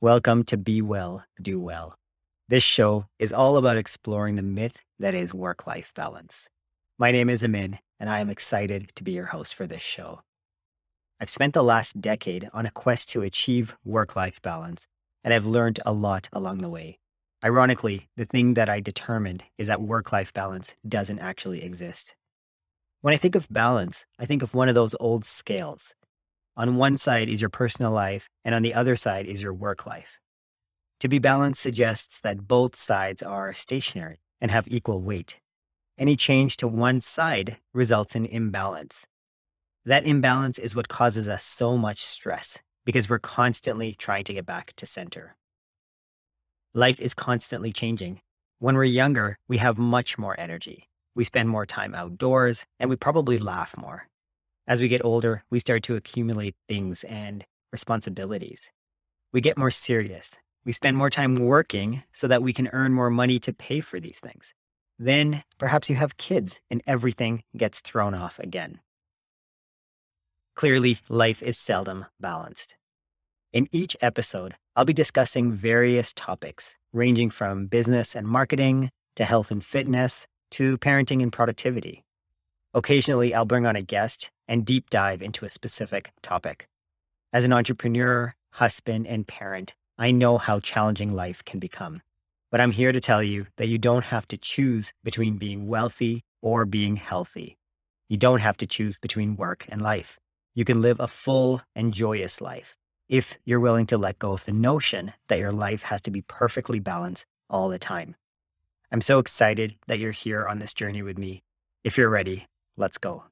Welcome to Be Well, Do Well. This show is all about exploring the myth that is work life balance. My name is Amin, and I am excited to be your host for this show. I've spent the last decade on a quest to achieve work life balance, and I've learned a lot along the way. Ironically, the thing that I determined is that work life balance doesn't actually exist. When I think of balance, I think of one of those old scales on one side is your personal life, and on the other side is your work life. To be balanced suggests that both sides are stationary and have equal weight. Any change to one side results in imbalance. That imbalance is what causes us so much stress because we're constantly trying to get back to center. Life is constantly changing. When we're younger, we have much more energy. We spend more time outdoors and we probably laugh more. As we get older, we start to accumulate things and responsibilities. We get more serious. We spend more time working so that we can earn more money to pay for these things. Then perhaps you have kids and everything gets thrown off again. Clearly, life is seldom balanced. In each episode, I'll be discussing various topics, ranging from business and marketing to health and fitness to parenting and productivity. Occasionally, I'll bring on a guest and deep dive into a specific topic. As an entrepreneur, husband, and parent, I know how challenging life can become. But I'm here to tell you that you don't have to choose between being wealthy or being healthy. You don't have to choose between work and life. You can live a full and joyous life if you're willing to let go of the notion that your life has to be perfectly balanced all the time. I'm so excited that you're here on this journey with me. If you're ready, Let's go.